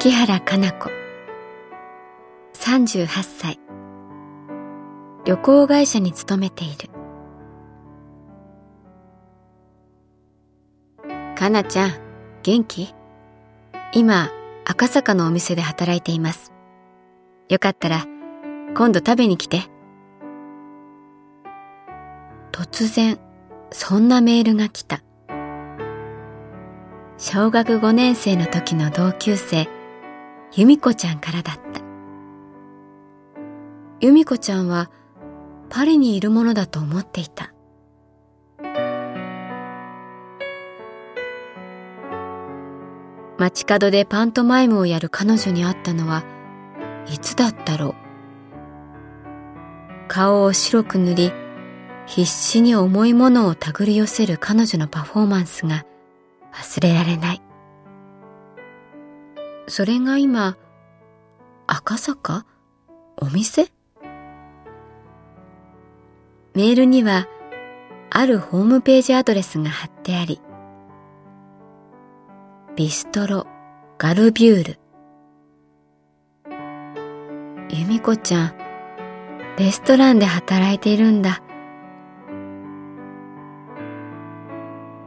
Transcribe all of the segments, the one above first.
月原かな子。38歳。旅行会社に勤めている。かなちゃん元気？今赤坂のお店で働いています。よかったら今度食べに来て。突然そんなメールが来た。小学5年生の時の同級生。由美子ちゃんからだった。由美子ちゃんはパリにいるものだと思っていた。街角でパントマイムをやる彼女に会ったのはいつだったろう。顔を白く塗り必死に重いものを手繰り寄せる彼女のパフォーマンスが忘れられない。それが今、赤坂？お店？メールには、あるホームページアドレスが貼ってあり、ビストロガルビュール。由美子ちゃん、レストランで働いているんだ。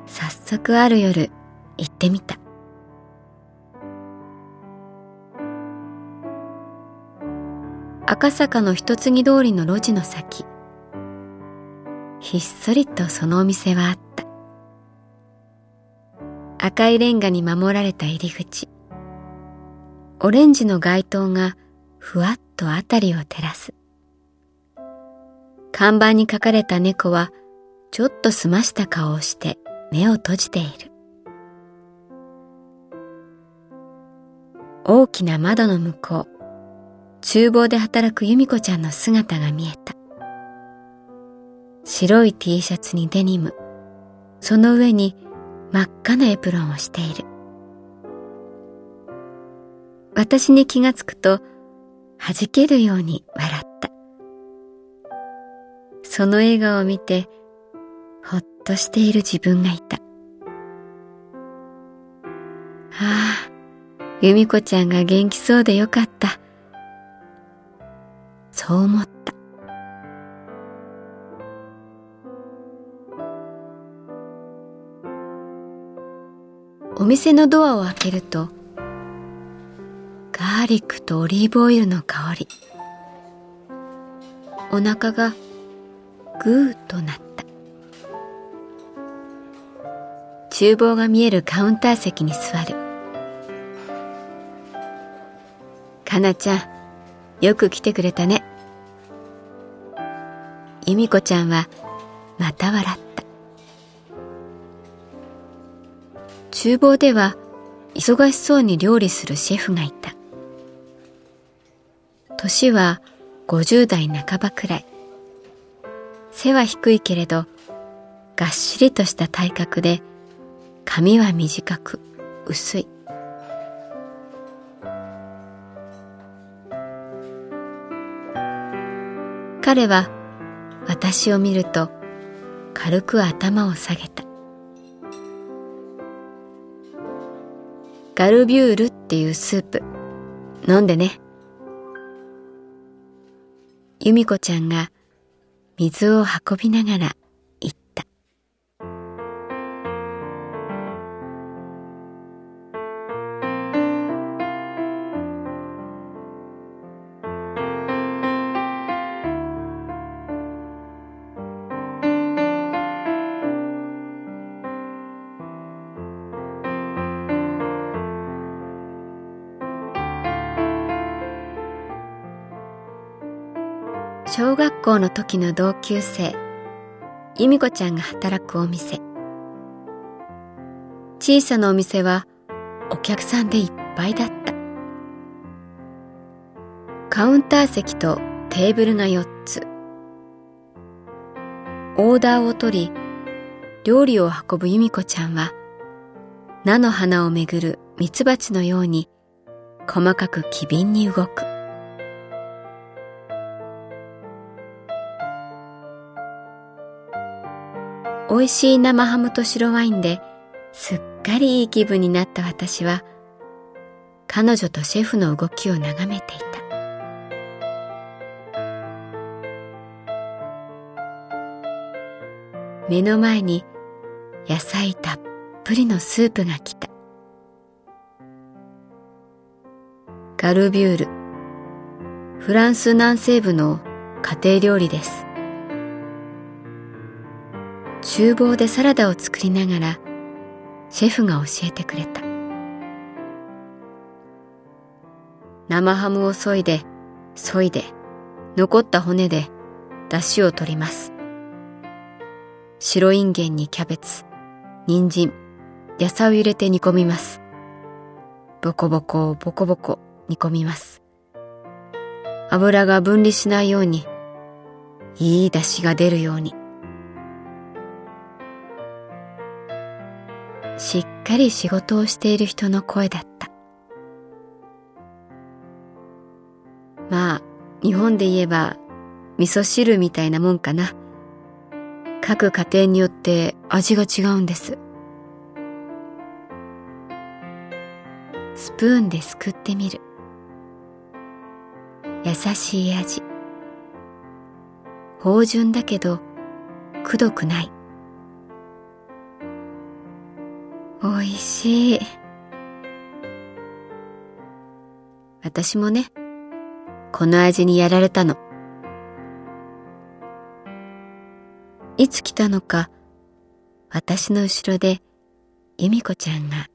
早速ある夜行ってみた赤坂の一継ぎ通りの路地の先。ひっそりとそのお店はあった。赤いレンガに守られた入り口。オレンジの街灯がふわっとあたりを照らす。看板に書かれた猫はちょっと澄ました顔をして目を閉じている。大きな窓の向こう、厨房で働く由美子ちゃんの姿が見えた。白い T シャツにデニム、その上に真っ赤なエプロンをしている。私に気がつくと、弾けるように笑った。その笑顔を見て、ほっとしている自分がいた。ああ、由美子ちゃんが元気そうでよかった。そう思った。お店のドアを開けると、ガーリックとオリーブオイルの香り。お腹がグーとなった。厨房が見えるカウンター席に座る。かなちゃん、よく来てくれたね。由美子ちゃんはまた笑った。厨房では忙しそうに料理するシェフがいた。年は50代半ばくらい。背は低いけれどがっしりとした体格で髪は短く薄い。彼は私を見ると軽く頭を下げた。ガルビュールっていうスープ飲んでね。由美子ちゃんが水を運びながら小学校の時の同級生由美子ちゃんが働くお店。小さなお店はお客さんでいっぱいだった。カウンター席とテーブルが4つ。オーダーを取り料理を運ぶ由美子ちゃんは菜の花をめぐるミツバチのように細かく機敏に動く。美味しい生ハムと白ワインですっかりいい気分になった私は彼女とシェフの動きを眺めていた。目の前に野菜たっぷりのスープが来た。ガルビュール。フランス南西部の家庭料理です。厨房でサラダを作りながらシェフが教えてくれた。生ハムを削いで削いで残った骨で出汁を取ります。白インゲンにキャベツ人参野菜を入れて煮込みます。ボコボコボコボコ煮込みます。油が分離しないようにいい出汁が出るように。しっかり仕事をしている人の声だった。まあ日本で言えば味噌汁みたいなもんかな。各家庭によって味が違うんです。スプーンですくってみる。優しい味。芳醇だけどくどくない。しい。私もね、この味にやられたの。いつ来たのか、私の後ろで由美子ちゃんが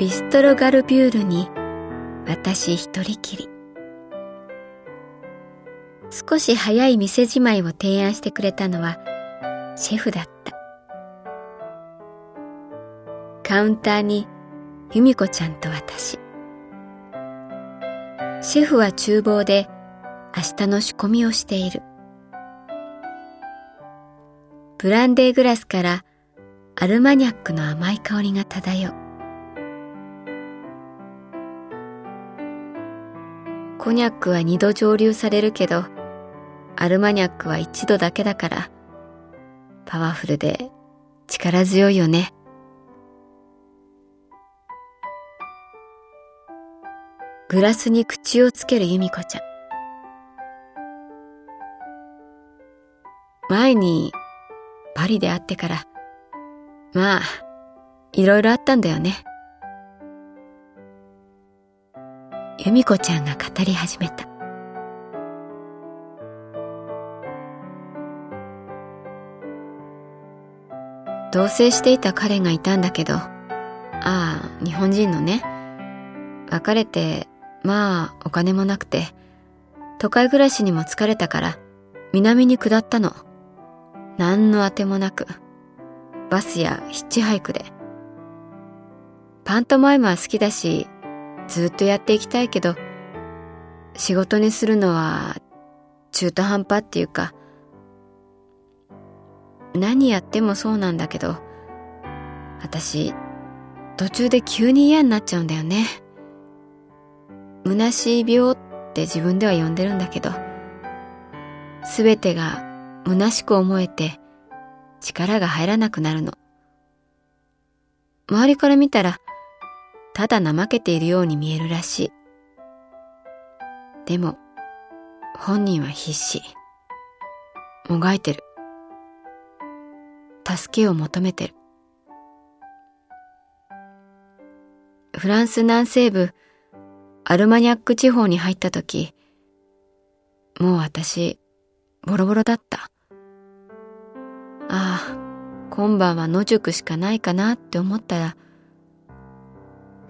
ビストロガルビュールに私一人きり。少し早い店じまいを提案してくれたのはシェフだった。カウンターに由美子ちゃんと私。シェフは厨房で明日の仕込みをしている。ブランデーグラスからアルマニャックの甘い香りが漂う。コニャックは二度蒸留されるけど、アルマニャックは一度だけだから、パワフルで力強いよね。グラスに口をつける由美子ちゃん。前にパリで会ってから、まあ、いろいろあったんだよね。由美子ちゃんが語り始めた。同棲していた彼がいたんだけどああ日本人のね。別れてまあお金もなくて都会暮らしにも疲れたから南に下ったの。何のあてもなく、バスやヒッチハイクで。パントマイムは好きだし、ずっとやっていきたいけど、仕事にするのは中途半端っていうか、何やってもそうなんだけど、私、途中で急に嫌になっちゃうんだよね。虚しい病って自分では呼んでるんだけど、すべてが虚しく思えて力が入らなくなるの。周りから見たら、ただ怠けているように見えるらしい。でも、本人は必死。もがいてる。助けを求めてる。フランス南西部アルマニャック地方に入った時、もう私、ボロボロだった。ああ、今晩は野宿しかないかなって思ったら、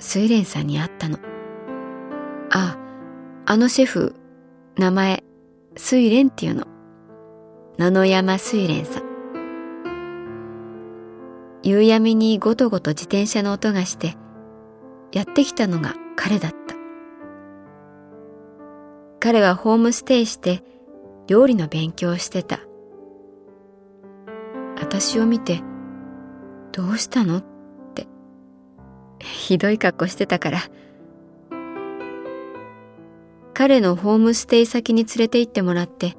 睡蓮さんに会ったの。ああ、のシェフ、名前、睡蓮っていうの。野々山睡蓮さん。夕闇にごとごと自転車の音がして、やってきたのが彼だった。彼はホームステイして料理の勉強をしてた。私を見て、どうしたの、ひどい格好してたから。彼のホームステイ先に連れて行ってもらって、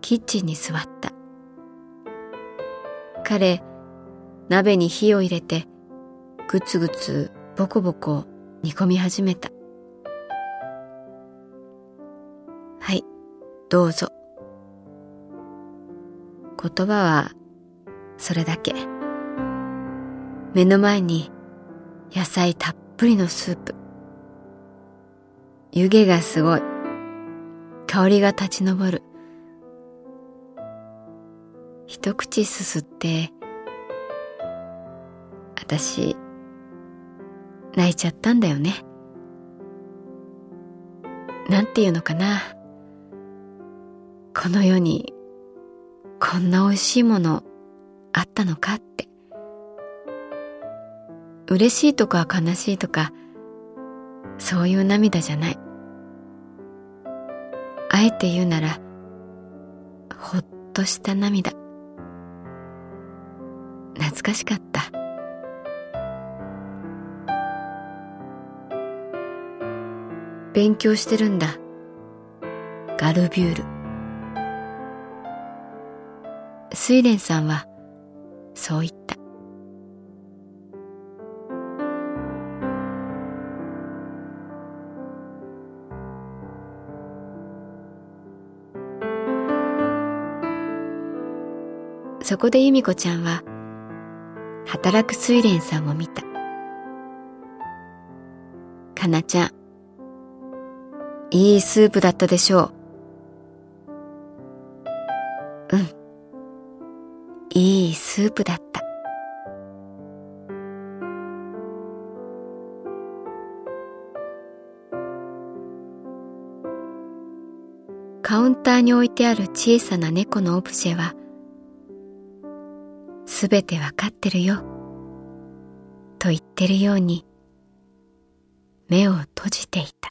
キッチンに座った。彼、鍋に火を入れて、ぐつぐつボコボコ煮込み始めた。はい、どうぞ。言葉はそれだけ。目の前に野菜たっぷりのスープ。湯気がすごい。香りが立ち上る。一口すすって、私、泣いちゃったんだよね。なんていうのかな。この世に、こんな美味しいものあったのかって。嬉しいとか悲しいとか、そういう涙じゃない。あえて言うなら、ほっとした涙。懐かしかった。勉強してるんだ。ガルビュール。睡蓮さんはそう言った。そこで由美子ちゃんは働く睡蓮さんを見た。かなちゃん、いいスープだったでしょう。うん。いいスープだった。カウンターに置いてある小さな猫のオブジェは、すべてわかってるよ、と言ってるように、目を閉じていた。